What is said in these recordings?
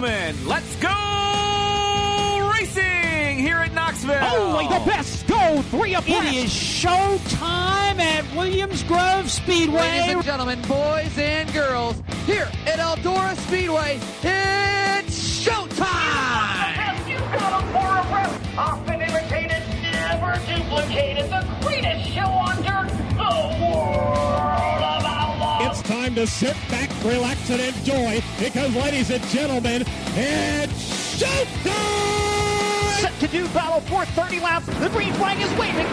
gentlemen, let's go racing here at Knoxville. Only the best go three abreast. It is showtime at Williams Grove Speedway. Ladies and gentlemen, boys and girls, here at Eldora Speedway, it's showtime! You got them for a rep. Often imitated, never duplicated. The greatest show on time to sit back, relax, and enjoy because, ladies and gentlemen, it's showtime! Set to do battle for 30 laps. The green flag is waving.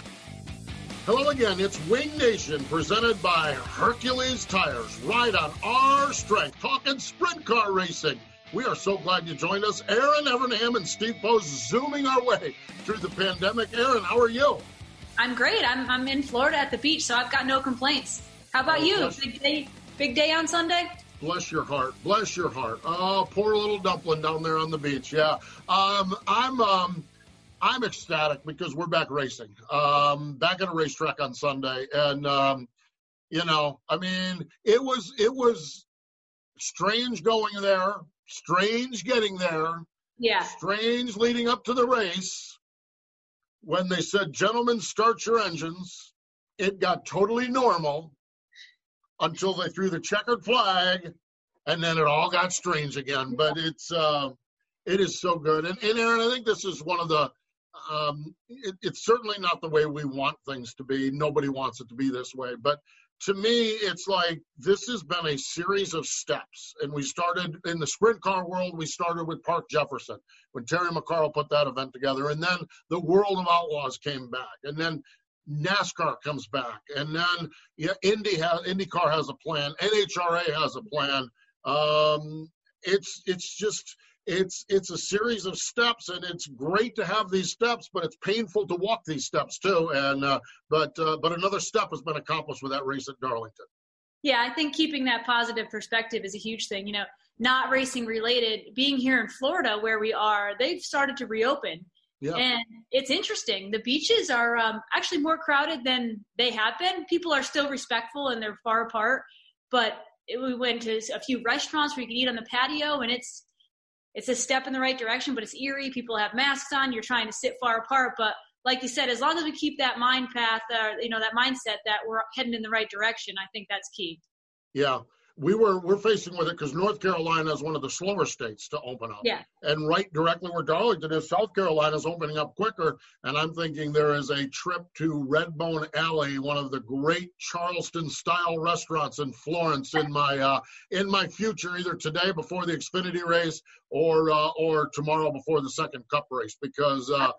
Hello again, it's Wing Nation presented by Hercules Tires. Ride on our strength, talking sprint car racing. We are so glad you joined us. Erin Evernham and Steve Post zooming our way through the pandemic. Erin, how are you? I'm great. I'm, I'm in Florida at the beach, so I've got no complaints. How about Oh, you? bless- Big day, big day on Sunday? Bless your heart. Bless your heart. Oh, poor little dumpling down there on the beach. Yeah. Um, I'm um, I'm ecstatic because we're back racing. Um, back at a racetrack on Sunday, and um, you know, I mean, it was it was strange going there, strange getting there, Yeah. strange leading up to the race. When they said, "Gentlemen, start your engines," it got totally normal until they threw the checkered flag, and then it all got strange again. But it's uh, it is so good, and, and Erin, I think this is one of the. Um, it, it's certainly not the way we want things to be. Nobody wants it to be this way, but to me, it's like this has been a series of steps. And we started in the sprint car world, we started with Park Jefferson when Terry McCarl put that event together. And then the world of outlaws came back. And then NASCAR comes back. And then yeah, Indy has IndyCar has a plan. NHRA has a plan. Um, it's it's just it's it's a series of steps and it's great to have these steps but it's painful to walk these steps too and uh, but uh, but another step has been accomplished with that race at darlington Yeah, I think keeping that positive perspective is a huge thing. You know, not racing related, being here in Florida where we are, they've started to reopen. Yeah And it's interesting. The beaches are um, actually more crowded than they have been. People are still respectful and they're far apart. But it, we went to a few restaurants where you can eat on the patio, and it's it's a step in the right direction. But it's eerie. People have masks on. You're trying to sit far apart. But like you said, as long as we keep that mind path, uh, you know, that mindset that we're heading in the right direction, I think that's key. yeah we were we're facing with it because north carolina is one of the slower states to open up Yeah. and right directly where darlington is south carolina is opening up quicker and i'm thinking there is a trip to redbone alley one of the great charleston style restaurants in florence in my uh, in my future either today before the xfinity race or uh, or tomorrow before the second cup race because uh,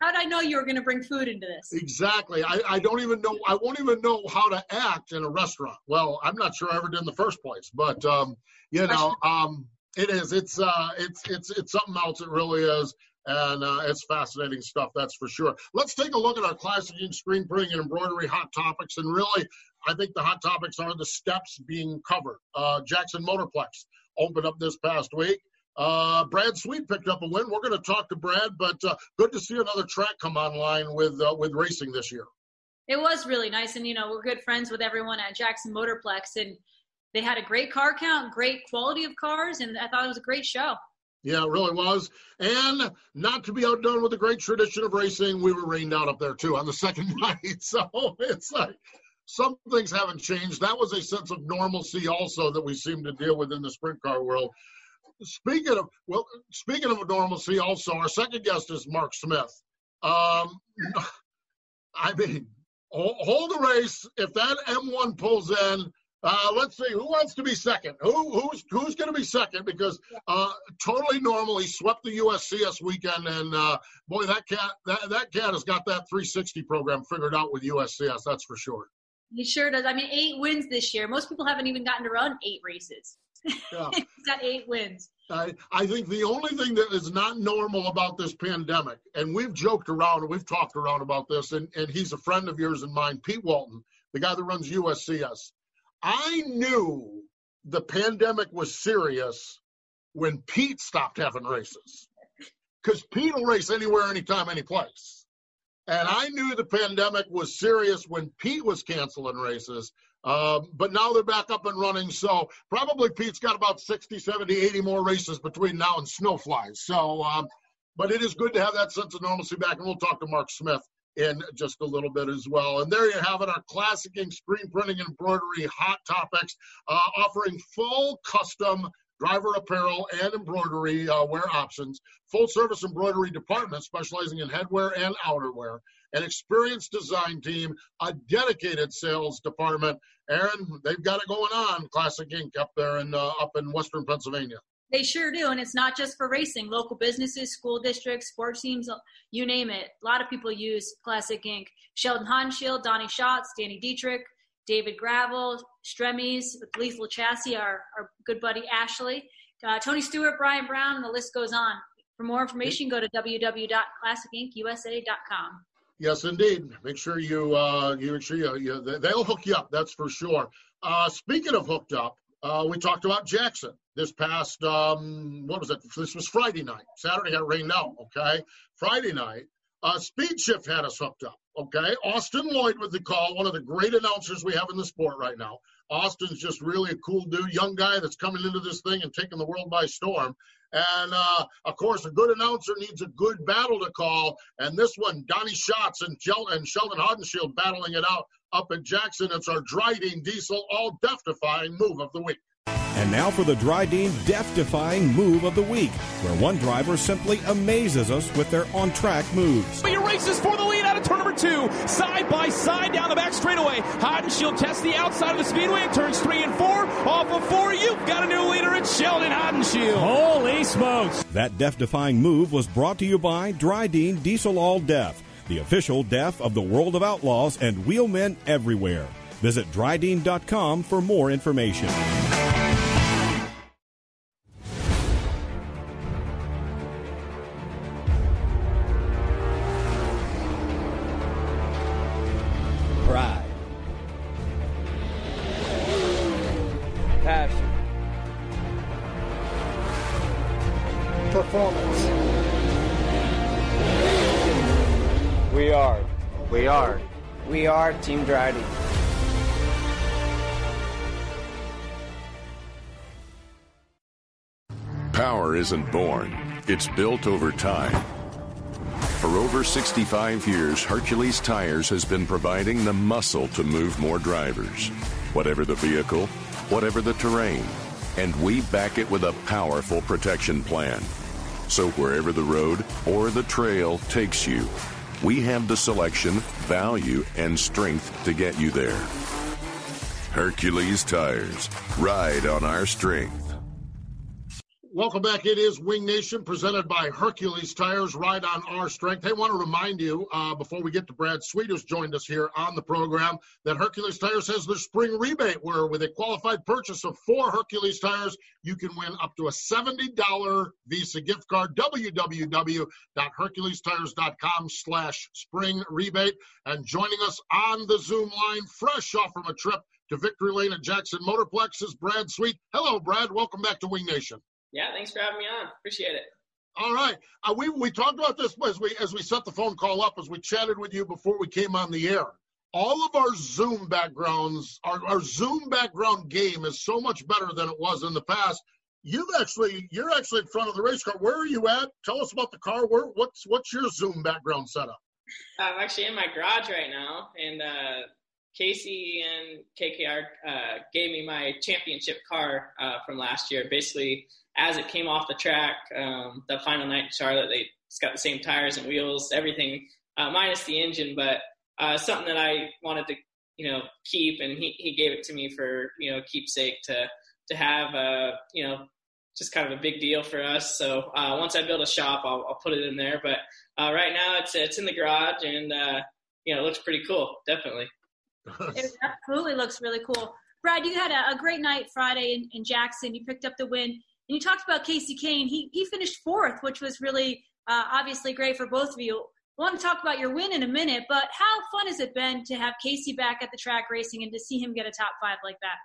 How did I, I know you were going to bring food into this? Exactly. I, I don't even know. I won't even know how to act in a restaurant. Well, I'm not sure I ever did in the first place, but um, you know, um, it is. It's uh, it's it's it's something else. It really is. And uh, it's fascinating stuff, that's for sure. Let's take a look at our classic screen printing and embroidery hot topics. And really, I think the hot topics are the steps being covered. Uh, Jackson Motorplex opened up this past week. Uh, Brad Sweet picked up a win. We're going to talk to Brad, but uh, good to see another track come online with uh, with racing this year. It was really nice, and you know we're good friends with everyone at Jackson Motorplex, and they had a great car count, great quality of cars, and I thought it was a great show. Yeah, it really was. And not to be outdone with the great tradition of racing, we were rained out up there too on the second night. So it's like, some things haven't changed. That was a sense of normalcy also that we seem to deal with in the sprint car world. Speaking of well, speaking of normalcy, also our second guest is Mark Smith. Um, I mean, hold the race. If that M1 pulls in, uh, let's see who wants to be second. Who who's who's going to be second? Because uh, totally normal. He swept the USCS weekend, and uh, boy, that cat that that cat has got that 360 program figured out with USCS. That's for sure. He sure does. I mean, eight wins this year. Most people haven't even gotten to run eight races. Yeah. He's got eight wins. I, I think the only thing that is not normal about this pandemic, and we've joked around and we've talked around about this, and, and he's a friend of yours and mine, Pete Walton, the guy that runs USCS. I knew the pandemic was serious when Pete stopped having races. Because Pete will race anywhere, anytime, any place. And I knew the pandemic was serious when Pete was canceling races. Um, but now they're back up and running. So probably Pete's got about 60, 70, 80 more races between now and Snowflies. So, um, but it is good to have that sense of normalcy back. And we'll talk to Mark Smith in just a little bit as well. And there you have it, our classic ink screen printing and embroidery hot topics, uh, offering full custom driver apparel and embroidery uh, wear options, full service embroidery department specializing in headwear and outerwear, an experienced design team, a dedicated sales department. Erin, they've got it going on, Classic Ink up there in uh, up in Western Pennsylvania. They sure do, and it's not just for racing. Local businesses, school districts, sports teams, you name it. A lot of people use Classic Ink. Sheldon Haudenschild, Donny Schatz, Danny Dietrich, David Gravel, Stremmys, with Lethal Chassis, our, our good buddy Ashley, uh, Tony Stewart, Brian Brown, and the list goes on. For more information, go to www.classicinkusa.com. Yes, indeed. Make sure you uh, you make sure you, you they'll hook you up. That's for sure. Uh, speaking of hooked up, uh, we talked about Jackson this past, um, what was it? This was Friday night. Saturday got rained out, okay? Friday night, uh, Speed Shift had us hooked up, okay? Austin Lloyd with the call, one of the great announcers we have in the sport right now. Austin's just really a cool dude, young guy that's coming into this thing and taking the world by storm. And uh, of course, a good announcer needs a good battle to call. And this one, Donny Schatz and, Gel- and Sheldon Haudenschild battling it out up at Jackson. It's our Drydene Diesel Oil death defying move of the week. And now for the Drydene death defying move of the week, where one driver simply amazes us with their on track moves. Your races for the lead out of turn number two, side by side down the back straightaway. shield tests the outside of the speedway in turns three and four. Off of four, you've got a new leader in Sheldon Haudenschild. Holy smokes! That death defying move was brought to you by Drydene Diesel Oil Death, the official death of the world of outlaws and wheelmen everywhere. Visit drydene.com for more information. Team Drydene. Power isn't born, it's built over time. For over 65 years, Hercules Tires has been providing the muscle to move more drivers. Whatever the vehicle, whatever the terrain. And we back it with a powerful protection plan. So wherever the road or the trail takes you, we have the selection, value, and strength to get you there. Hercules Tires. Ride on our strength. Welcome back. It is Wing Nation presented by Hercules Tires. Ride on our strength. I want to remind you uh, before we get to Brad Sweet, who's joined us here on the program, that Hercules Tires has their spring rebate where with a qualified purchase of four Hercules Tires, you can win up to a $70 Visa gift card. www.herculestires.com slash spring rebate. And joining us on the Zoom line, fresh off from a trip to Victory Lane at Jackson Motorplex is Brad Sweet. Hello, Brad. Welcome back to Wing Nation. Yeah, thanks for having me on. Appreciate it. All right. Uh, we we talked about this as we as we set the phone call up as we chatted with you before we came on the air. All of our Zoom backgrounds, our, our Zoom background game is so much better than it was in the past. You've actually you're actually in front of the race car. Where are you at? Tell us about the car. Where what's what's your Zoom background setup? I'm actually in my garage right now, and uh, Kasey and KKR uh, gave me my championship car uh, from last year. Basically, as it came off the track, um, the final night in Charlotte, they it's got the same tires and wheels, everything uh, minus the engine, but uh, something that I wanted to you know keep, and he he gave it to me for you know keepsake to to have uh, you know just kind of a big deal for us. So uh, once I build a shop, I'll, I'll put it in there. But uh, right now, it's it's in the garage, and uh, you know, it looks pretty cool. Definitely. it absolutely looks really cool. Brad, you had a, a great night Friday in, in, Jackson. You picked up the win, and you talked about Kasey Kahne. He he finished fourth, which was really uh, obviously great for both of you. I want to talk about your win in a minute, but how fun has it been to have Kasey back at the track racing and to see him get a top five like that?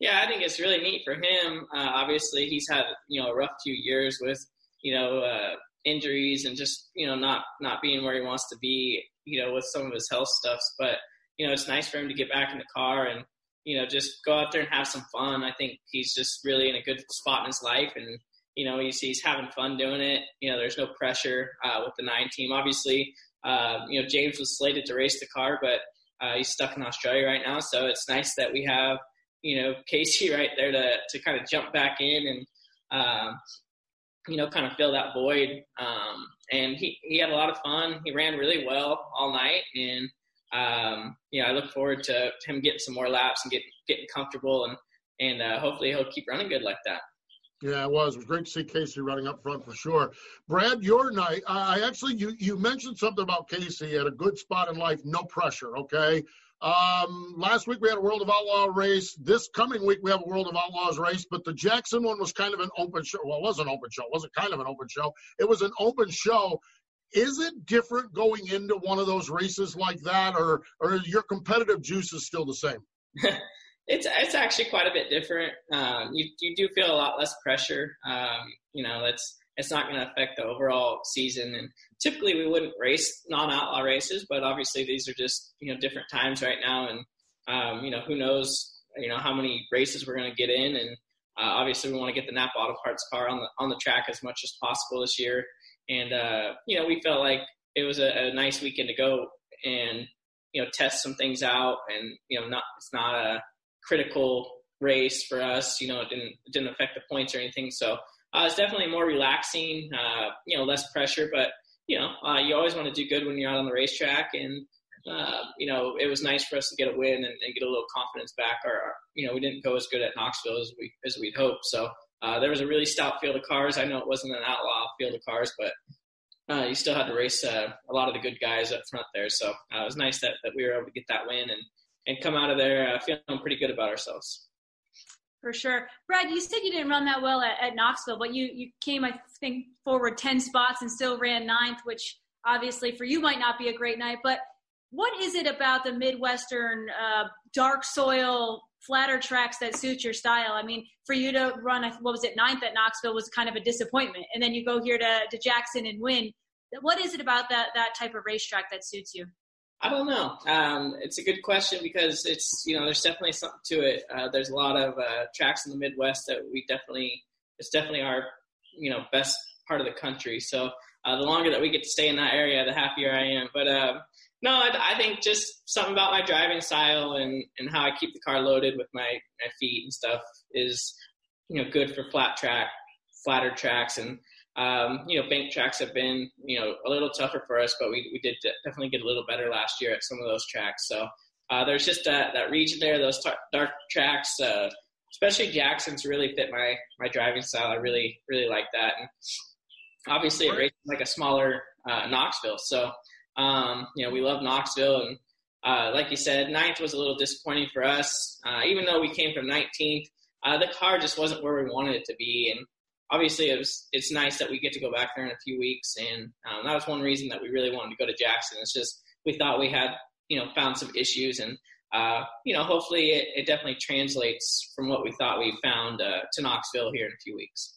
Yeah, I think it's really neat for him. Uh, obviously, he's had you know a rough few years with you know uh, injuries and just you know not not being where he wants to be. You know, with some of his health stuffs, but you know it's nice for him to get back in the car and you know just go out there and have some fun. I think he's just really in a good spot in his life, and you know he's he's having fun doing it. You know, there's no pressure uh, with the nine team. Obviously, uh, you know James was slated to race the car, but uh, he's stuck in Australia right now, so it's nice that we have you know Kasey right there to to kind of jump back in and um, you know kind of fill that void. Um, and he he had a lot of fun. He ran really well all night, and um, yeah, I look forward to him getting some more laps and getting getting comfortable and and uh, hopefully he'll keep running good like that. Yeah, it was. It was great to see Kasey running up front for sure. Brad, your night. I actually you you mentioned something about Kasey at a good spot in life, no pressure. Okay, um, last week we had a World of Outlaw race. This coming week we have a World of Outlaws race, but the Jackson one was kind of an open show. Well, it was an open show. It wasn't kind of an open show. It was an open show. Is it different going into one of those races like that, or or your competitive juice is still the same? it's it's actually quite a bit different. Um, you you do feel a lot less pressure. Um, you know, it's it's not going to affect the overall season. And typically we wouldn't race non-outlaw races, but obviously these are just you know different times right now, and um, you know who knows you know how many races we're going to get in, and uh, obviously we want to get the Napa Auto Parts car on the on the track as much as possible this year. And uh, you know we felt like it was a, a nice weekend to go and you know test some things out, and you know not it's not a critical race for us. You know it didn't it didn't affect the points or anything, so uh, it's definitely more relaxing, uh, you know, less pressure, but you know, uh, you always want to do good when you're out on the racetrack. And, uh, you know, it was nice for us to get a win and, and get a little confidence back. or, our, you know, we didn't go as good at Knoxville as we, as we'd hoped. So, uh, there was a really stout field of cars. I know it wasn't an outlaw field of cars, but, uh, you still had to race, a lot of the good guys up front there. So, it was nice that, that we were able to get that win and, and come out of there, feeling pretty good about ourselves for sure. Brad, you said you didn't run that well at, at, Knoxville, but you, you came, I think, forward 10 spots and still ran ninth, which obviously for you might not be a great night. But what is it about the Midwestern uh, dark soil, flatter tracks that suit your style? I mean, for you to run, what was it, ninth at Knoxville was kind of a disappointment. And then you go here to, to Jackson and win. What is it about that, that type of racetrack that suits you? I don't know. Um, it's a good question because it's you know there's definitely something to it. Uh, there's a lot of uh, tracks in the Midwest that we definitely it's definitely our you know best part of the country. So uh, the longer that we get to stay in that area, the happier I am. But um, no, I, I, think just something about my driving style and and how I keep the car loaded with my my feet and stuff is you know good for flat track, flatter tracks and um, you know, bank tracks have been, you know, a little tougher for us, but we, we did definitely get a little better last year at some of those tracks. So uh, there's just that, that region there, those tar- dark tracks, uh, especially Jackson's really fit my, my driving style. I really, really like that. And obviously it races like a smaller uh, Knoxville. So, um, you know, we love Knoxville. And uh, like you said, ninth was a little disappointing for us. Uh, even though we came from 19th, uh, the car just wasn't where we wanted it to be. And obviously it was it's nice that we get to go back there in a few weeks, and um, that was one reason that we really wanted to go to Jackson. It's just we thought we had you know found some issues, and uh, you know hopefully it, it, definitely translates from what we thought we found uh, to Knoxville here in a few weeks.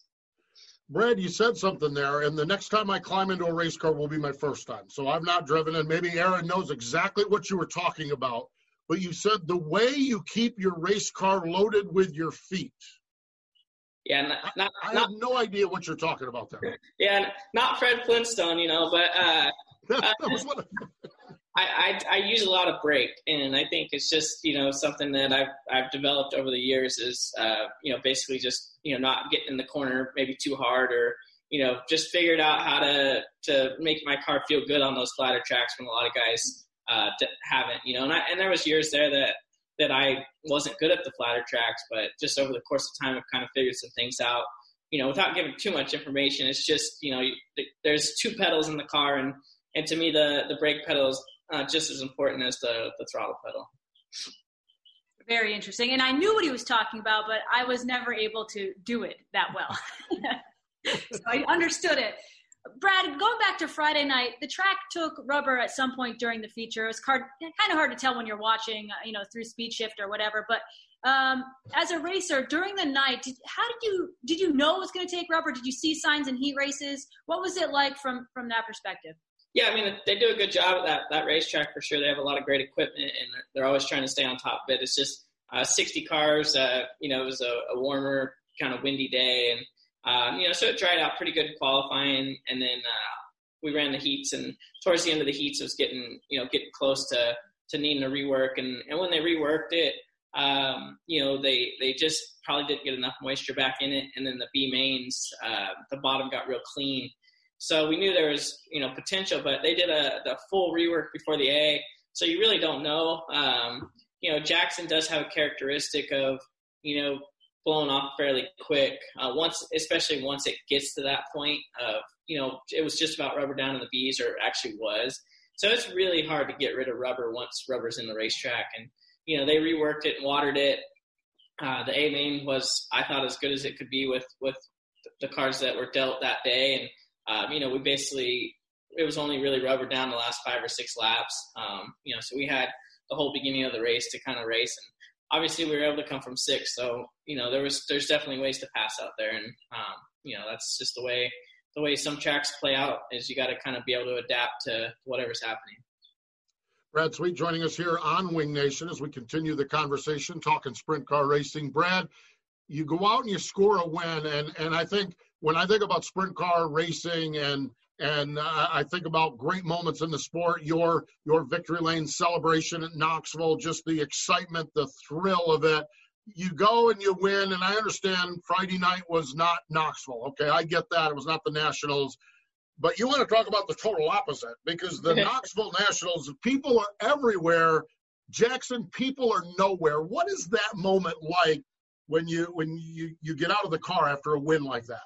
Brad, you said something there, and the next time I climb into a race car will be my first time. So I've not driven, and maybe Erin knows exactly what you were talking about. But you said the way you keep your race car loaded with your feet. Yeah, not, not, I, I not, have no idea what you're talking about there. Yeah, not Fred Flintstone, you know, but uh, I, I, I use a lot of brake, and I think it's just you know something that I've I've developed over the years is uh, you know basically just you know not getting in the corner maybe too hard or you know just figured out how to to make my car feel good on those flatter tracks when a lot of guys uh, haven't you know and I, and there was years there that that I wasn't good at the flatter tracks, but just over the course of time I've kind of figured some things out. You know, without giving too much information, it's just you know there's two pedals in the car, and and to me the the brake pedal is uh, just as important as the, the throttle pedal. Very interesting. And I knew what he was talking about, but I was never able to do it that well. so I understood it. Brad, going back to Friday night, the track took rubber at some point during the feature. It was kind of hard to tell when you're watching, uh, you know, through speed shift or whatever. But um, as a racer during the night, did, how did you did you know it was going to take rubber? Did you see signs in heat races? What was it like from from that perspective? Yeah, I mean they do a good job at that that racetrack for sure. They have a lot of great equipment and they're always trying to stay on top of it. It's just uh, 60 cars. Uh, you know, it was a, a warmer, kind of windy day, and um, you know, so it dried out pretty good qualifying, and then uh, we ran the heats, and towards the end of the heats, it was getting you know getting close to to needing a rework, and and when they reworked it, um, you know, they they just probably didn't get enough moisture back in it, and then the B mains, uh, the bottom got real clean. So we knew there was, you know, potential, but they did a the full rework before the A, so you really don't know. Um, you know, Jackson does have a characteristic of, you know, blowing off fairly quick. Uh, once, especially once it gets to that point of, you know, it was just about rubber down in the B's, or actually was. So it's really hard to get rid of rubber once rubber's in the racetrack. And you know, they reworked it and watered it. Uh, the A main was, I thought, as good as it could be with with the cars that were dealt that day, and um, you know, we basically it was only really rubber down the last five or six laps. Um, you know, so we had the whole beginning of the race to kind of race, and obviously we were able to come from six. So you know, there was there's definitely ways to pass out there, and um, you know, that's just the way the way some tracks play out. Is you got to kind of be able to adapt to whatever's happening. Brad Sweet joining us here on Wing Nation as we continue the conversation, talking sprint car racing. Brad, you go out and you score a win, and and I think when I think about sprint car racing and and uh, I think about great moments in the sport, your your victory lane celebration at Knoxville, just the excitement, the thrill of it. You go and you win, and I understand Friday night was not Knoxville. Okay, I get that it was not the Nationals, but you want to talk about the total opposite because the Knoxville Nationals, people are everywhere. Jackson, people are nowhere. What is that moment like when you when you you get out of the car after a win like that?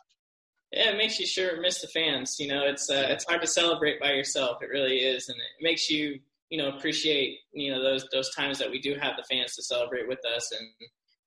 Yeah, it makes you sure miss the fans. You know, it's uh, it's hard to celebrate by yourself. It really is, and it makes you you know appreciate you know those those times that we do have the fans to celebrate with us, and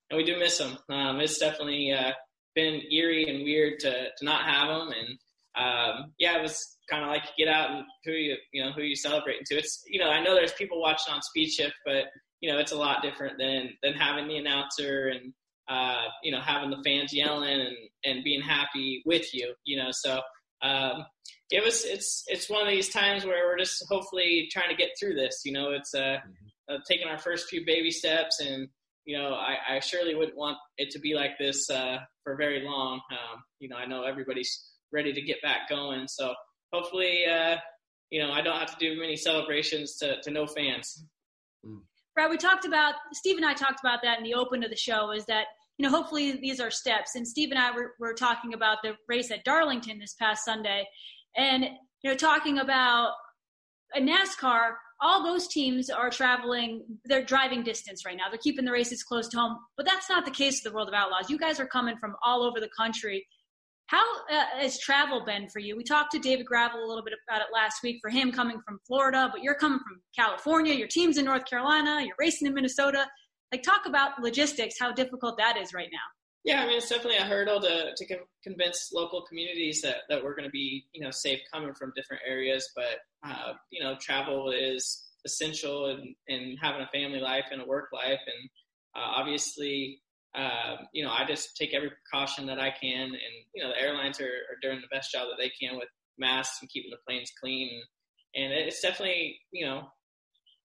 and we do miss them. Um, it's definitely uh, been eerie and weird to to not have them, and um, yeah, it was kind of like get out and who you you know who you celebrating to. It's you know I know there's people watching on Speed Shift, but you know it's a lot different than than having the announcer and uh, you know, having the fans yelling and, and being happy with you, you know, so, um, it was, it's, it's one of these times where we're just hopefully trying to get through this, you know, it's, uh, mm-hmm. uh taking our first few baby steps and, you know, I, I surely wouldn't want it to be like this, uh, for very long. Um, you know, I know everybody's ready to get back going. So hopefully, uh, you know, I don't have to do many celebrations to, to no fans. Mm. Brad, we talked about Steve and I talked about that in the open of the show. Is that you know, hopefully these are steps. And Steve and I were, were talking about the race at Darlington this past Sunday, and you know, talking about a NASCAR. All those teams are traveling; they're driving distance right now. They're keeping the races close to home, but that's not the case of the World of Outlaws. You guys are coming from all over the country. How uh, has travel been for you? We talked to David Gravel a little bit about it last week. For him, coming from Florida, but you're coming from California. Your team's in North Carolina. You're racing in Minnesota like talk about logistics how difficult that is right now yeah i mean it's definitely a hurdle to, to convince local communities that, that we're going to be you know safe coming from different areas but uh, you know travel is essential in, in having a family life and a work life and uh, obviously uh, you know i just take every precaution that i can and you know the airlines are, are doing the best job that they can with masks and keeping the planes clean and it's definitely you know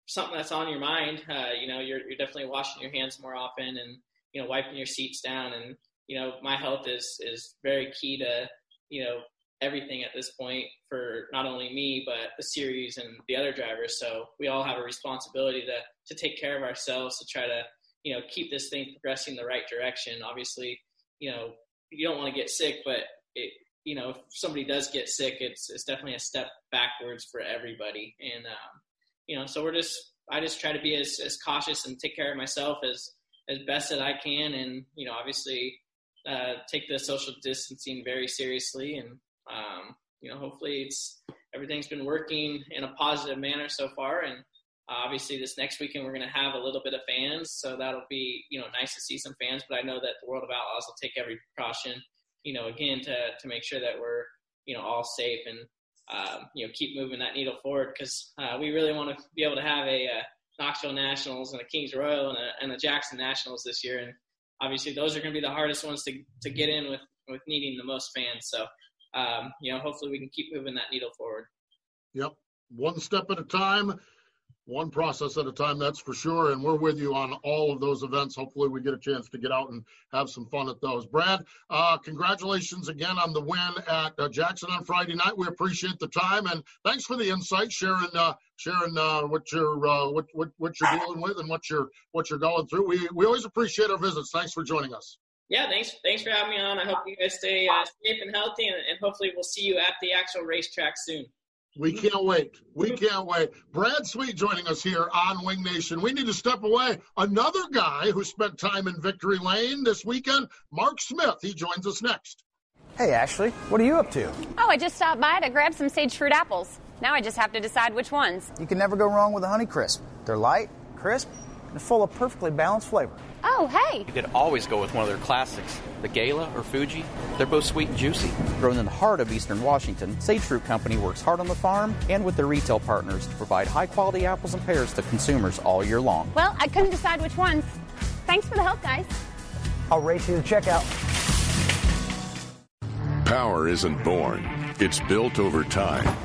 something that's on your mind. Uh, you know, you're you're definitely washing your hands more often and you know wiping your seats down. And you know, my health is is very key to you know everything at this point for not only me but the series and the other drivers. So we all have a responsibility to to take care of ourselves to try to you know keep this thing progressing in the right direction. Obviously, you know you don't want to get sick, but it, you know if somebody does get sick, it's it's definitely a step backwards for everybody. And um, you know so we're just I just try to be as, as cautious and take care of myself as as best that I can, and you know obviously uh, take the social distancing very seriously and um, you know, hopefully it's everything's been working in a positive manner so far. And obviously, this next weekend we're going to have a little bit of fans, so that'll be you know nice to see some fans. But I know that the World of Outlaws will take every precaution, you know, again to to make sure that we're you know all safe and um, you know keep moving that needle forward because uh, we really want to be able to have a, a Knoxville Nationals and a Kings Royal and a, and a Jackson Nationals this year, and obviously those are going to be the hardest ones to to get in with with needing the most fans. So um, you know, hopefully we can keep moving that needle forward. Yep, one step at a time, one process at a time. That's for sure. And we're with you on all of those events. Hopefully, we get a chance to get out and have some fun at those. Brad, uh, congratulations again on the win at uh, Jackson on Friday night. We appreciate the time and thanks for the insight, sharing uh, sharing uh, what you're uh, what, what what you're dealing with and what you're what you're going through. We we always appreciate our visits. Thanks for joining us yeah, thanks thanks for having me on. I hope you guys stay uh, safe and healthy, and, and hopefully we'll see you at the actual racetrack soon. We can't wait. We can't wait. Brad Sweet joining us here on Wing Nation. We need to step away. Another guy who spent time in Victory Lane this weekend, Mark Smith. He joins us next. Hey, Ashley, what are you up to? Oh, I just stopped by to grab some sage fruit apples. Now I just have to decide which ones. You can never go wrong with a Honeycrisp. They're light, crisp, and full of perfectly balanced flavor. Oh, hey! You could always go with one of their classics, the Gala or Fuji. They're both sweet and juicy. Grown in the heart of eastern Washington, Sage Fruit Company works hard on the farm and with their retail partners to provide high quality apples and pears to consumers all year long. Well, I couldn't decide which ones. Thanks for the help, guys. I'll race you to checkout. Power isn't born, it's built over time.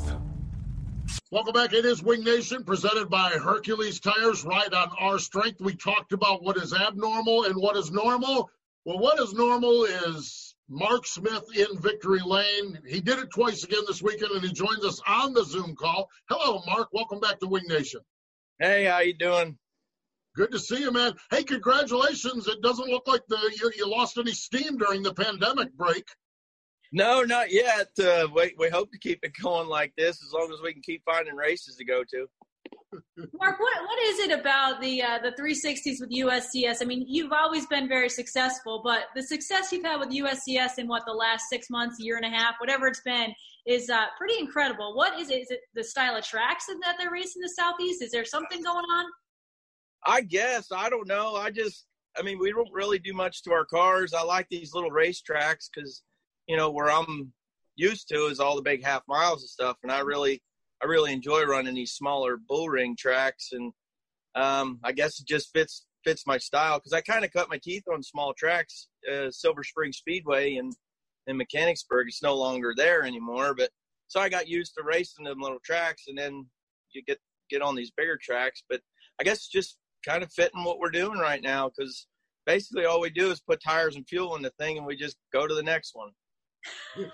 Welcome back. It is Wing Nation presented by Hercules Tires. Right on our strength. We talked about what is abnormal and what is normal. Well, what is normal is Mark Smith in Victory Lane. He did it twice again this weekend, and he joins us on the Zoom call. Hello, Mark. Welcome back to Wing Nation. Hey, how you doing? Good to see you, man. Hey, congratulations. It doesn't look like the you, you lost any steam during the pandemic break. No, not yet. Uh, we we hope to keep it going like this as long as we can keep finding races to go to. Mark, what what is it about the uh, the 360s with USCS? I mean, you've always been very successful, but the success you've had with USCS in what the last six months, year and a half, whatever it's been, is uh, pretty incredible. What is it? Is it the style of tracks that they're racing the Southeast? Is there something going on? I guess I don't know. I just, I mean, we don't really do much to our cars. I like these little race tracks because you know, where I'm used to is all the big half miles and stuff. And I really, I really enjoy running these smaller bull ring tracks. And um, I guess it just fits fits my style because I kind of cut my teeth on small tracks. Uh, Silver Spring Speedway and in Mechanicsburg, it's no longer there anymore. But so I got used to racing them little tracks, and then you get get on these bigger tracks. But I guess it's just kind of fitting what we're doing right now because basically all we do is put tires and fuel in the thing, and we just go to the next one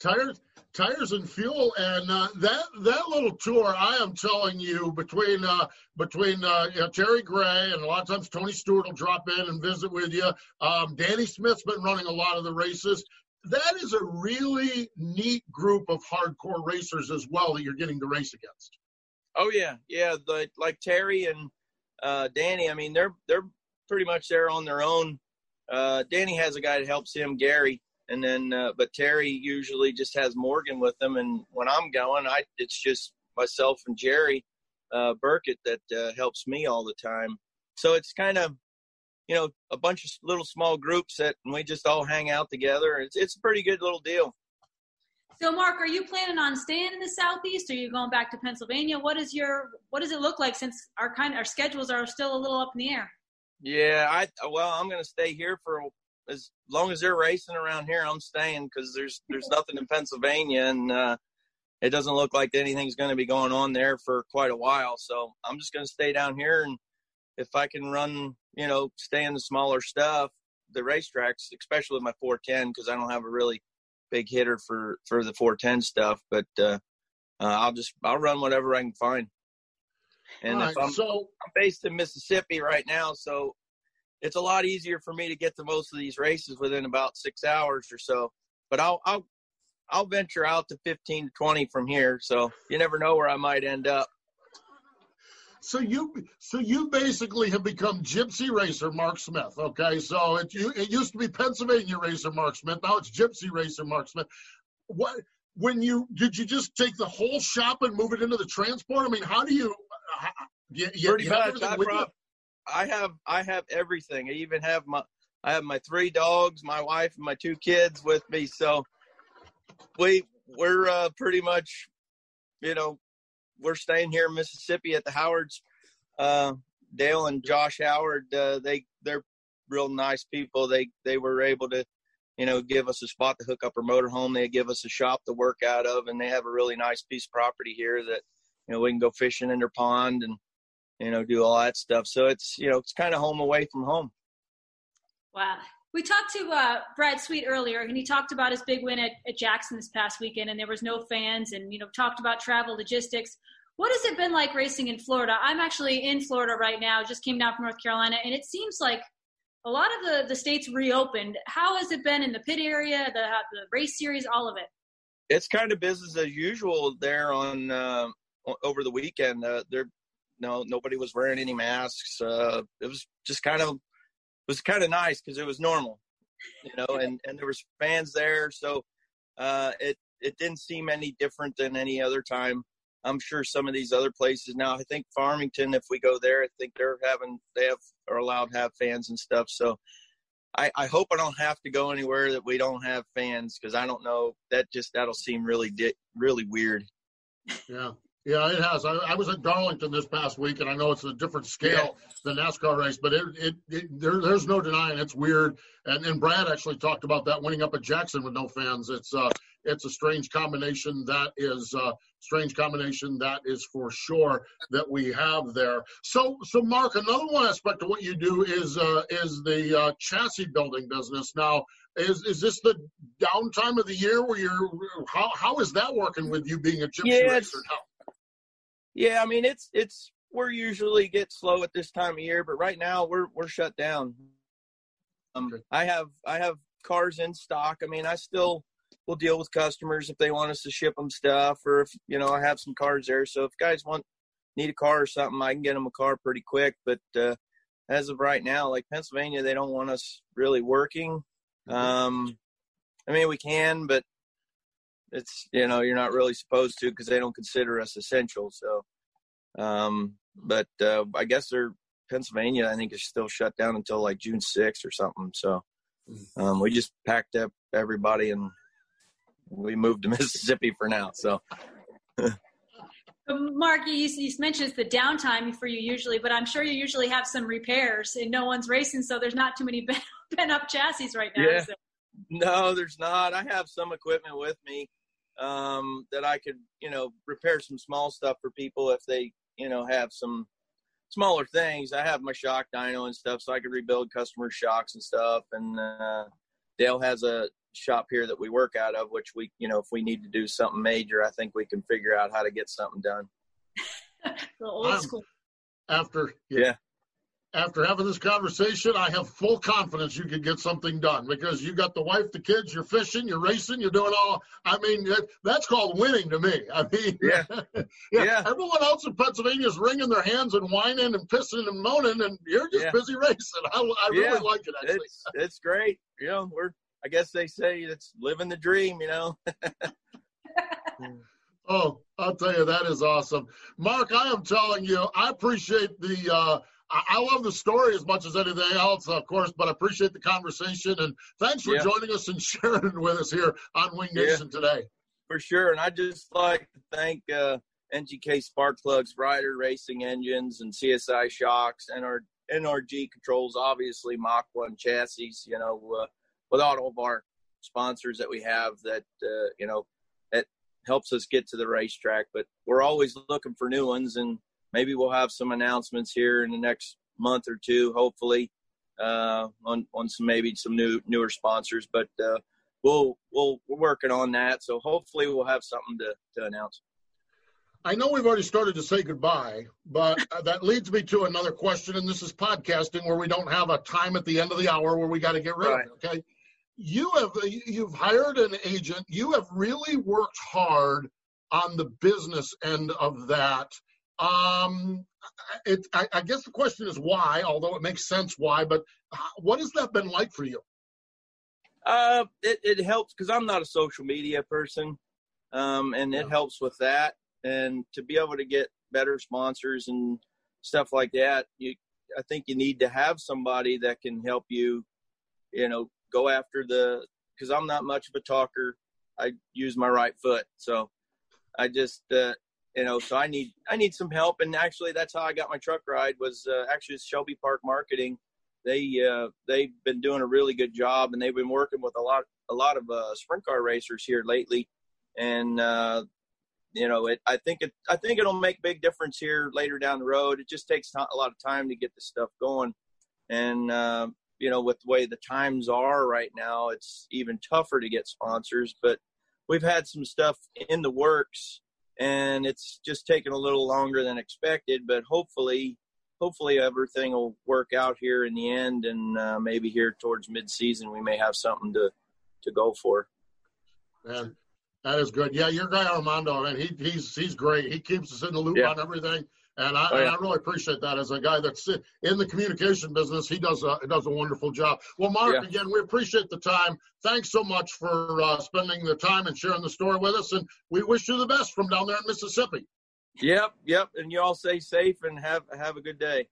tires tires and fuel and uh, that that little tour i am telling you between uh, between uh, you know, terry gray and a lot of times tony stewart will drop in and visit with you. Um, danny smith's been running a lot of the races. That is a really neat group of hardcore racers as well that you're getting to race against. Oh yeah. Yeah the, like terry and uh, danny i mean they're they're pretty much there on their own. Uh, danny has a guy that helps him gary and then uh, but Terry usually just has Morgan with him, and when I'm going, I it's just myself and Jerry uh, Burkett that uh, helps me all the time. So it's kind of you know a bunch of little small groups that and we just all hang out together. It's it's a pretty good little deal. So, Mark, are you planning on staying in the southeast? Or are you going back to Pennsylvania? What is your what does it look like since our kind our schedules are still a little up in the air? Yeah, I well, I'm going to stay here for as long as they're racing around here. I'm staying because there's there's nothing in Pennsylvania, and uh, it doesn't look like anything's going to be going on there for quite a while. So I'm just going to stay down here, and if I can run, you know, stay in the smaller stuff, the racetracks, especially my 410, because I don't have a really big hitter for for the 410 stuff. But uh, uh, I'll just I'll run whatever I can find. And right, I'm, so I'm based in Mississippi right now, so it's a lot easier for me to get to most of these races within about six hours or so. But I'll I'll I'll venture out to 15 to 20 from here, so you never know where I might end up. So you, so you basically have become Gypsy Racer Mark Smith. Okay, so it you it used to be Pennsylvania Racer Mark Smith. Now it's Gypsy Racer Mark Smith. What when you did you just take the whole shop and move it into the transport? I mean, how do you? How, you, you, Pretty you much. I, brought, I have I have everything. I even have my I have my three dogs, my wife, and my two kids with me. So we we're uh, pretty much, you know, we're staying here in Mississippi at the Howards. Uh, Dale and Josh Howard, uh, they they're real nice people. They they were able to, you know, give us a spot to hook up our motorhome. They give us a shop to work out of, and they have a really nice piece of property here that you know we can go fishing in their pond and you know do all that stuff. So it's you know it's kind of home away from home. Wow. We talked to uh, Brad Sweet earlier, and he talked about his big win at, at Jackson this past weekend, and there was no fans, and you know talked about travel logistics. What has it been like racing in Florida? I'm actually in Florida right now. Just came down from North Carolina, and it seems like a lot of the, the states reopened. How has it been in the pit area, the the race series, all of it? It's kind of business as usual there on uh, over the weekend. Uh, there, no, nobody was wearing any masks. Uh, it was just kind of it was kind of nice because it was normal, you know, and and there was fans there, so uh, it it didn't seem any different than any other time. I'm sure some of these other places now. I think Farmington, if we go there, I think they're having they have are allowed to have fans and stuff. So I, I hope I don't have to go anywhere that we don't have fans because I don't know that just that'll seem really di- really weird. Yeah. Yeah, it has. I, I was at Darlington this past week, and I know it's a different scale than NASCAR race, but it, it, it there, there's no denying it's weird. And and Brad actually talked about that winning up at Jackson with no fans. It's uh it's a strange combination. That is uh strange combination. That is for sure that we have there. So so Mark, another one aspect of what you do is uh is the uh, chassis building business. Now, is is this the downtime of the year where you're how how is that working with you being a gypsy Yeah, racer now? Yeah, I mean it's it's we're usually get slow at this time of year, but right now we're we're shut down. Um, I have I have cars in stock. I mean, I still will deal with customers if they want us to ship them stuff, or if you know I have some cars there. So if guys want need a car or something, I can get them a car pretty quick. But uh, as of right now, like Pennsylvania, they don't want us really working. Um, I mean, we can, but it's you know you're not really supposed to because they don't consider us essential. So, um, but uh, I guess they're Pennsylvania. I think is still shut down until like June 6th or something. So, um, we just packed up everybody and we moved to Mississippi for now. So, But Mark, you, you mentioned it's the downtime for you usually, but I'm sure you usually have some repairs, and no one's racing, so there's not too many bent up chassis right now. Yeah. is? No, there's not. I have some equipment with me um, that I could, you know, repair some small stuff for people if they, you know, have some smaller things. I have my shock dyno and stuff, so I could rebuild customer shocks and stuff. And uh, Dale has a shop here that we work out of, which we, you know, if we need to do something major, I think we can figure out how to get something done. The old Um, school. After Yeah. After having this conversation, I have full confidence you could get something done because you got the wife, the kids, you're fishing, you're racing, you're doing all. I mean, that, that's called winning to me. I mean, Yeah. yeah. Everyone else in Pennsylvania is wringing their hands and whining and pissing and moaning, and you're just Yeah. busy racing. I, I really like it actually. It's it's great. You know, we're I guess they say it's living the dream. You know. Oh, I'll tell you, that is awesome. Mark, I am telling you, I appreciate the, uh, I love the story as much as anything else, of course, but I appreciate the conversation. And thanks for Yeah. joining us and sharing with us here on Wing Yeah. Nation today. for sure. And I'd just like to thank uh, NGK Spark Plugs, Ryder Racing Engines, and CSI Shocks, and our NRG Controls, obviously Mach 1 chassis, you know, uh, with all of our sponsors that we have that, uh, you know, that helps us get to the racetrack. But we're always looking for new ones, and maybe we'll have some announcements here in the next month or two, hopefully, uh, on, on some maybe some new newer sponsors. But uh, we'll, we'll, we're working on that. So hopefully we'll have something to, to announce. I know we've already started to say goodbye, but uh, that leads me to another question. And this is podcasting where we don't have a time at the end of the hour where we got to get rid right. of it. Okay. You have, you've hired an agent. You have really worked hard on the business end of that. Um, it, I, I guess the question is why, although it makes sense why, but what has that been like for you? Uh, it, it helps because I'm not a social media person. Um, and it helps with that and to be able to get better sponsors and stuff like that you i think you need to have somebody that can help you you know go after the because i'm not much of a talker i use my right foot so i just uh, you know so i need i need some help and actually that's how i got my truck ride was uh, actually shelby park marketing they uh, they've been doing a really good job and they've been working with a lot a lot of uh, sprint car racers here lately and uh, you know, it. I think it. I think it'll make big difference here later down the road. It just takes a lot of time to get the stuff going, and uh, you know, with the way the times are right now, it's even tougher to get sponsors. But we've had some stuff in the works, and it's just taken a little longer than expected. But hopefully, hopefully everything will work out here in the end, and uh, maybe here towards mid-season we may have something to to go for. And that is good. Yeah, your guy Armando, man, he he's he's great. He keeps us in the loop yeah. on everything, and I, oh, yeah. and I really appreciate that. As a guy that's in the communication business, he does a does a wonderful job. Well, Mark, yeah. again, we appreciate the time. Thanks so much for uh, spending the time and sharing the story with us, and we wish you the best from down there in Mississippi. Yep, yep, and you all stay safe and have have a good day.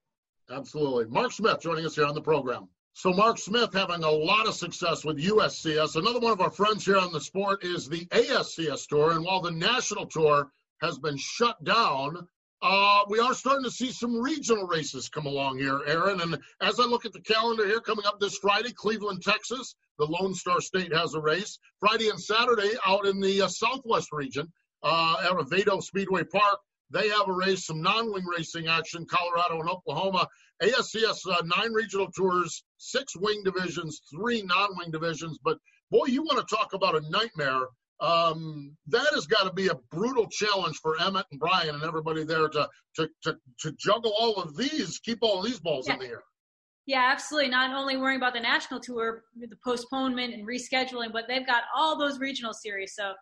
Absolutely, Mark Smith joining us here on the program. So Mark Smith having a lot of success with USCS. Another one of our friends here on the sport is the ASCS tour. And while the national tour has been shut down, uh, we are starting to see some regional races come along here, Erin. And as I look at the calendar here, coming up this Friday, Cleveland, Texas, the Lone Star State has a race. Friday and Saturday out in the uh, Southwest region uh, at Oviedo Speedway Park. They have a race, some non-wing racing action, Colorado and Oklahoma. ASCS uh, nine regional tours, six wing divisions, three non-wing divisions. But boy, you want to talk about a nightmare. Um, that has got to be a brutal challenge for Emmett and Brian and everybody there to to to, to juggle all of these, keep all of these balls yeah. in the air. Yeah, absolutely. Not only worrying about the national tour, the postponement and rescheduling, but they've got all those regional series. So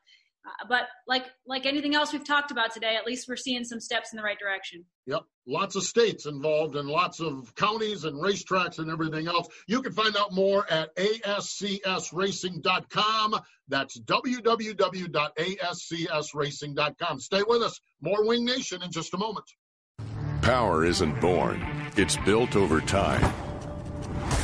uh, but like like anything else we've talked about today, at least we're seeing some steps in the right direction. Yep, lots of states involved and lots of counties and racetracks and everything else. You can find out more at ascsracing.com. That's www.ascsracing.com. Stay with us. More Wing Nation in just a moment. Power isn't born; it's built over time.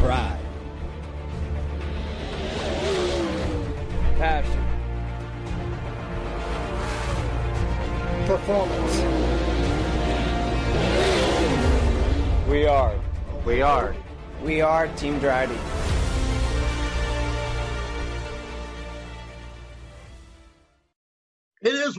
Pride, passion, performance. We are. We are. We are Team Drydene.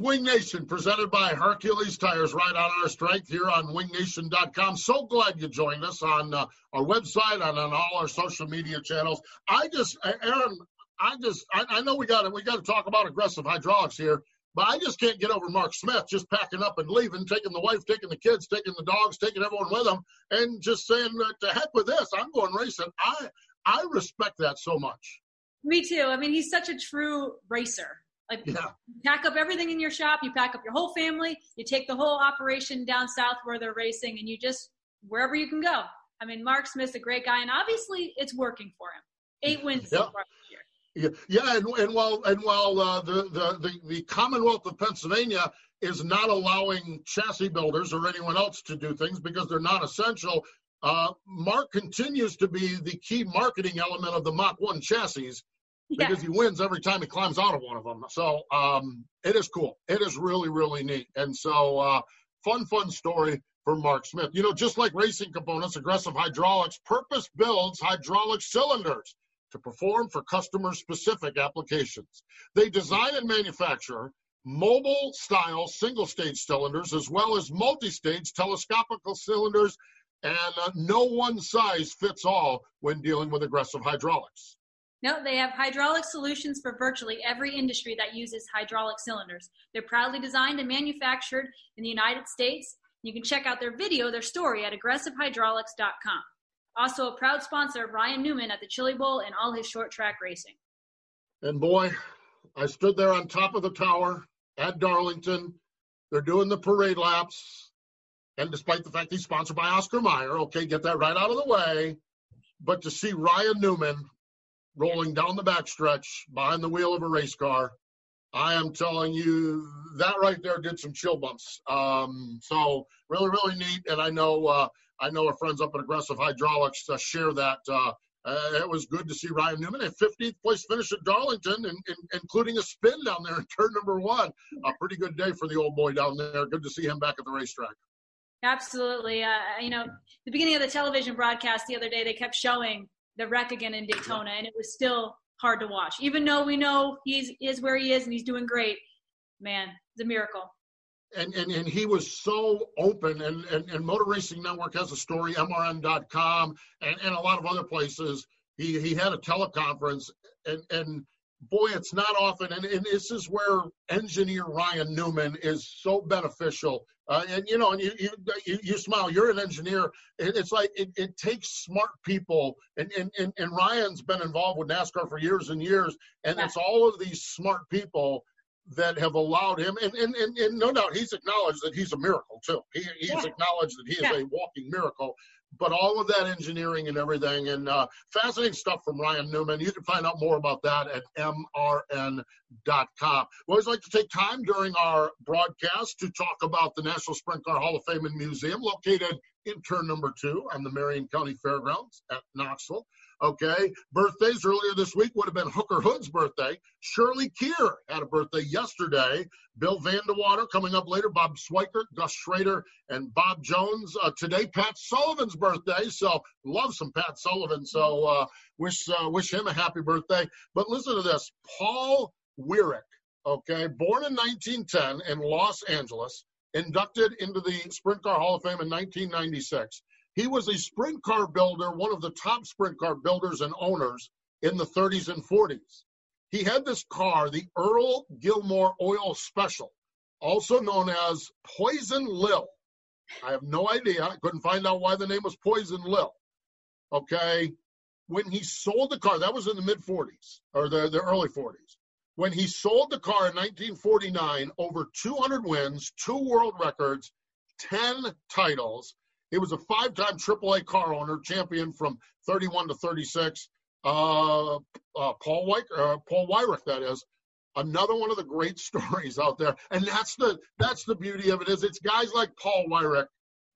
Wing Nation presented by Hercules Tires, right on our strength here on wingnation.com. So glad you joined us on uh, our website and on all our social media channels. I just, Erin, I just, I, I know we got to, we got to talk about aggressive hydraulics here, but I just can't get over Mark Smith just packing up and leaving, taking the wife, taking the kids, taking the dogs, taking everyone with him, and just saying, to heck with this, I'm going racing. I, I respect that so much. Me too. I mean, he's such a true racer Like Yeah. you pack up everything in your shop, you pack up your whole family, you take the whole operation down south where they're racing, and you just wherever you can go. I mean, Mark Smith's a great guy, and obviously it's working for him. Eight wins so far this year. Yeah, yeah, and, and while and while uh, the, the the the Commonwealth of Pennsylvania is not allowing chassis builders or anyone else to do things because they're not essential, uh, Mark continues to be the key marketing element of the Mach One chassis because he wins every time he climbs out of one of them. So um, it is cool. It is really really neat, and so uh, fun fun story for Mark Smith. You know, just like racing components, Aggressive Hydraulics purpose builds hydraulic cylinders to perform for customer specific applications. They design and manufacture mobile style single stage cylinders as well as multi stage telescopical cylinders, and uh, no one size fits all when dealing with aggressive hydraulics. No, they have hydraulic solutions for virtually every industry that uses hydraulic cylinders. They're proudly designed and manufactured in the United States. You can check out their video, their story at aggressivehydraulics.com. Also, a proud sponsor of Ryan Newman at the Chili Bowl and all his short track racing. And boy, I stood there on top of the tower at Darlington. They're doing the parade laps. And despite the fact he's sponsored by Oscar Mayer, okay, get that right out of the way. But to see Ryan Newman rolling down the backstretch behind the wheel of a race car, I am telling you that right there did some chill bumps. Um, so really, really neat. And I know uh, I know our friends up at Aggressive Hydraulics uh, share that. Uh, uh, it was good to see Ryan Newman a 15th place finish at Darlington, and, and, including a spin down there in turn number one. A pretty good day for the old boy down there. Good to see him back at the racetrack. Absolutely. Uh, you know, the beginning of the television broadcast the other day, they kept showing the wreck again in Daytona, and it was still hard to watch. Even though we know he's is where he is and he's doing great, man, it's a miracle. and, and, and he was so open and, and, and motor racing network has a story mrn.com and, and a lot of other places he, he had a teleconference and, and boy it's not often and, and this is where engineer ryan newman is so beneficial uh, and you know and you, you, you, you smile you're an engineer it, it's like it, it takes smart people and, and, and, and ryan's been involved with nascar for years and years and it's all of these smart people that have allowed him, and, and, and, and no doubt he's acknowledged that he's a miracle too. He, he's Yeah. acknowledged that he is Yeah. a walking miracle. But all of that engineering and everything, and uh, fascinating stuff from Ryan Newman. You can find out more about that at mrn.com. We always like to take time during our broadcast to talk about the National Sprint Car Hall of Fame and Museum, located in turn number two on the Marion County Fairgrounds at Knoxville. Okay, birthdays earlier this week would have been Hooker Hood's birthday. Shirley Keir had a birthday yesterday. Bill Vandewater coming up later. Bob Sweikert, Gus Schrader, and Bob Jones. Uh, today, Pat Sullivan's birthday. So love some Pat Sullivan. So uh, wish uh, wish him a happy birthday. But listen to this, Paul Weirick. Okay, born in 1910 in Los Angeles, inducted into the Sprint Car Hall of Fame in 1996. He was a sprint car builder, one of the top sprint car builders and owners in the 30s and 40s. He had this car, the Earl Gilmore Oil Special, also known as Poison Lil. I have no idea. I couldn't find out why the name was Poison Lil. Okay. When he sold the car, that was in the mid 40s or the, the early 40s. When he sold the car in 1949, over 200 wins, two world records, 10 titles. He was a five time AAA car owner, champion from 31 to 36. Uh, uh, Paul Weirick, uh, Paul Weirick, that is, another one of the great stories out there. And that's the that's the beauty of it is it's guys like Paul Weirick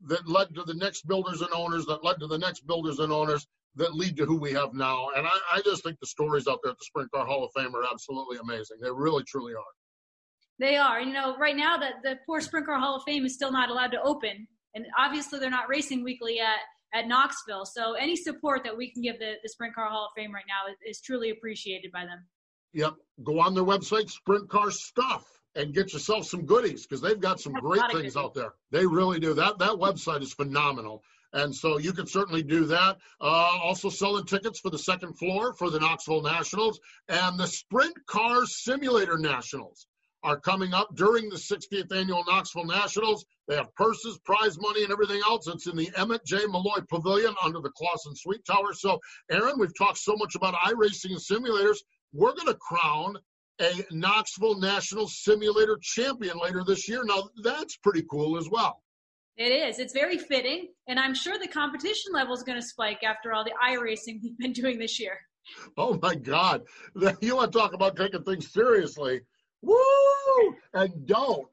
that led to the next builders and owners, that led to the next builders and owners, that lead to who we have now. And I, I just think the stories out there at the Sprint Car Hall of Fame are absolutely amazing. They really, truly are. They are. You know, right now that the poor Sprint Car Hall of Fame is still not allowed to open, and obviously they're not racing weekly at at Knoxville. So any support that we can give the, the Sprint Car Hall of Fame right now is, is truly appreciated by them. Yep. Go on their website, Sprint Car Stuff, and get yourself some goodies because they've got some great things out there. They really do. That that website is phenomenal. And so you can certainly do that. Uh, also selling tickets for the second floor for the Knoxville Nationals and the Sprint Car Simulator Nationals are coming up during the 60th annual Knoxville Nationals. They have purses, prize money, and everything else. It's in the Emmett J. Malloy Pavilion under the Clausen Suite Tower. So, Erin, we've talked so much about iRacing and simulators. We're going to crown a Knoxville National Simulator champion later this year. Now, that's pretty cool as well. It is. It's very fitting, and I'm sure the competition level is going to spike after all the iRacing we've been doing this year. Oh my God! You want to talk about taking things seriously? Woo! And don't,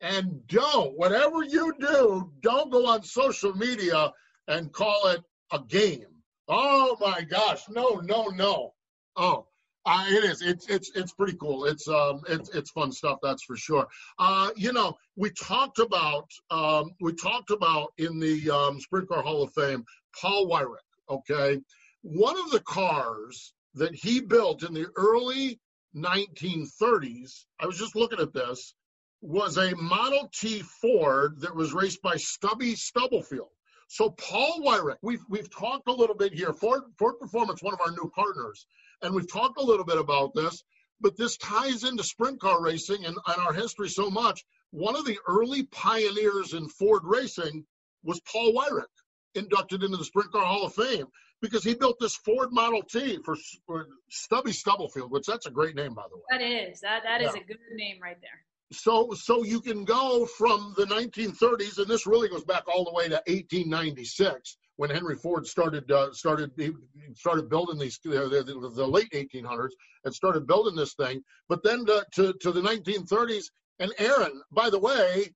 and don't. Whatever you do, don't go on social media and call it a game. Oh my gosh! No, no, no. Oh, uh, it is. It's it's it's pretty cool. It's um it's it's fun stuff. That's for sure. Uh, you know, we talked about um we talked about in the um, Sprint Car Hall of Fame, Paul Weirick. Okay, one of the cars that he built in the early 1930s. I was just looking at this. Was a Model T Ford that was raced by Stubby Stubblefield. So Paul Weirick, we've we've talked a little bit here. Ford Ford Performance, one of our new partners, and we've talked a little bit about this. But this ties into sprint car racing and, and our history so much. One of the early pioneers in Ford racing was Paul Weirick, inducted into the Sprint Car Hall of Fame because he built this Ford Model T for, for Stubby Stubblefield, which that's a great name, by the way. That is that that is Yeah. a good name right there. So, so you can go from the 1930s, and this really goes back all the way to 1896 when Henry Ford started uh, started he started building these uh, the, the, the late 1800s and started building this thing. But then to, to to the 1930s, and Erin, by the way,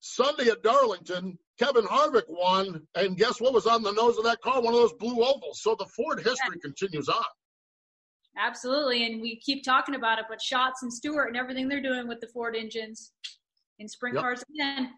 Sunday at Darlington, Kevin Harvick won, and guess what was on the nose of that car? One of those blue ovals. So the Ford history continues on. Absolutely, and we keep talking about it, but Schatz and Stewart and everything they're doing with the Ford engines in sprint Yep. cars again.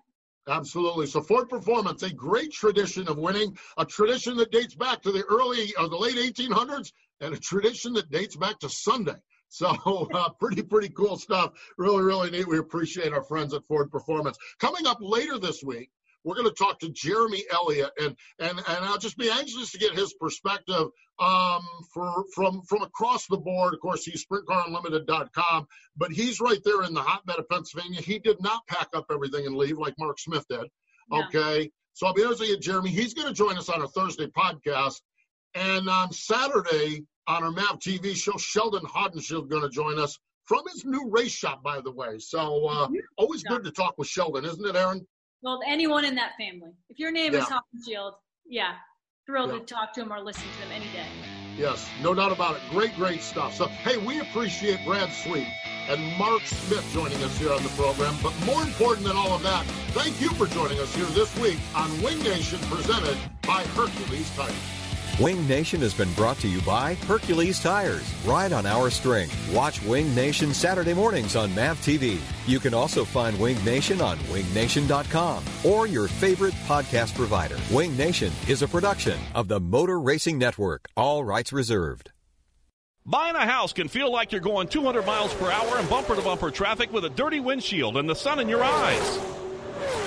Absolutely. So Ford Performance, a great tradition of winning, a tradition that dates back to the early or the late 1800s, and a tradition that dates back to Sunday. So uh, pretty, pretty cool stuff. Really, really neat. We appreciate our friends at Ford Performance. Coming up later this week, we're going to talk to Jeremy Elliott, and and and I'll just be anxious to get his perspective um, for from from across the board. Of course, he's SprintCarUnlimited.com, but he's right there in the hotbed of Pennsylvania. He did not pack up everything and leave like Mark Smith did. Okay, so I'll be honest with you, Jeremy. He's going to join us on our Thursday podcast, and on Saturday on our MAV TV show, Sheldon Hodenshield is going to join us from his new race shop, by the way. So uh, always good to talk with Sheldon, isn't it, Erin? Well, anyone in that family. If your name is Yeah. Hopkins yeah, thrilled Yeah. to talk to him or listen to him any day. Yes, no doubt about it. Great, great stuff. So, hey, we appreciate Brad Sweet and Mark Smith joining us here on the program. But more important than all of that, thank you for joining us here this week on Wing Nation presented by Hercules Tires. Wing Nation has been brought to you by Hercules Tires. Ride on our strength. Watch Wing Nation Saturday mornings on MAV TV. You can also find Wing Nation on wingnation.com or your favorite podcast provider. Wing Nation is a production of the Motor Racing Network. All rights reserved. Buying a house can feel like you're going 200 miles per hour in bumper to bumper traffic with a dirty windshield and the sun in your eyes.